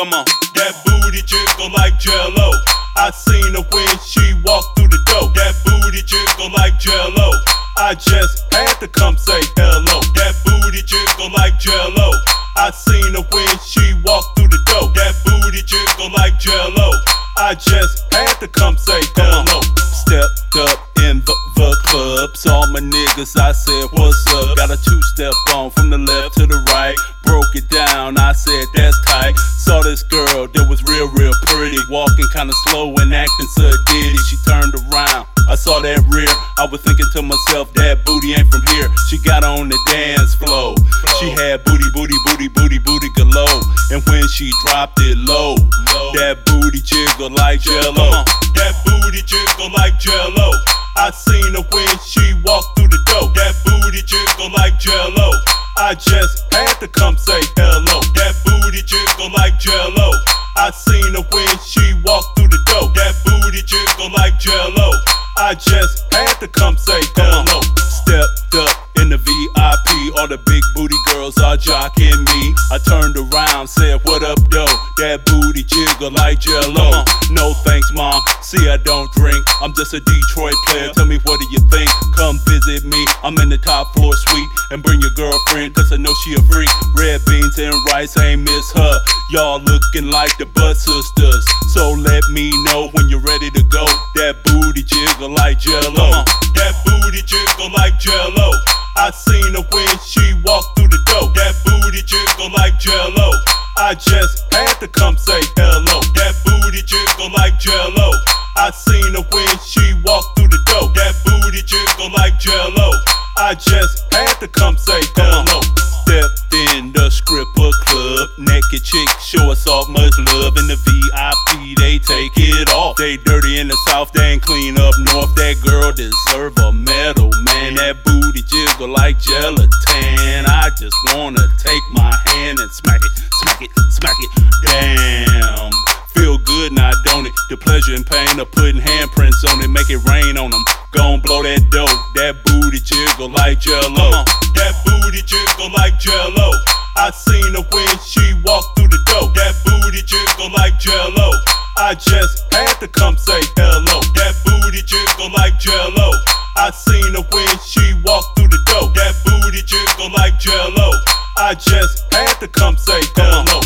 Come on. That booty jiggle like jello. I seen her when she walked through the door. That booty jiggle like jello. I just had to come say hello. That booty jiggle like jello. I seen her when she walked through the door. That booty jiggle like jello. I just had to come say hello. Stepped up in the, the club, saw my niggas, I said, What's up? Real, real pretty, walking kinda slow and acting so diddy. She turned around, I saw that rear. I was thinking to myself, That booty ain't from here. She got on the dance floor. She had booty, booty, booty, booty, booty galore. And when she dropped it low, that booty jiggle like jello. That booty jiggle like jello. I seen her when she walked through the door. That booty jiggle like jello. I just had to come say hello. That booty jiggle like jello. I seen her when she walked through the door. That booty jiggle like jello. I just had to come say hello. Stepped up in the VIP, all the big booty girls are jocking me. I turned around, said, What up, though? That booty jiggle like jello. No thanks, mom. See, I don't drink. I'm just a Detroit player. Tell me, what do you think? Come visit me. I'm in the top floor suite. And bring your girlfriend, cause I know she a freak. Red beans and rice, ain't miss her. Y'all looking like the butt sisters. So let me know when you're ready to go. That booty jiggle like jello. That booty jiggle like jello. I seen her when she walked through the door. That booty jiggle like jello. I just had to come say hello. Jiggle like jello. I seen her when she walked through the door. That booty jiggle like jello. I just had to come say hello. Stepped in the stripper club, naked chick, show us all much love. In the VIP, they take it off. They dirty in the south, they ain't clean up north. That girl deserve a medal, man. That booty jiggle like gelatin. I just wanna take my hand and smack it, smack it, smack it. Damn. The pleasure and pain of putting handprints on it, make it rain on them. Gon' blow that dough, that booty jiggle like jello. That booty jiggle like jello. I seen her when she walked through the door. That booty jiggle like jello. I just had to come say hello. That booty jiggle like jello. I seen her when she walked through the door. That booty jiggle like jello. I just had to come say hello.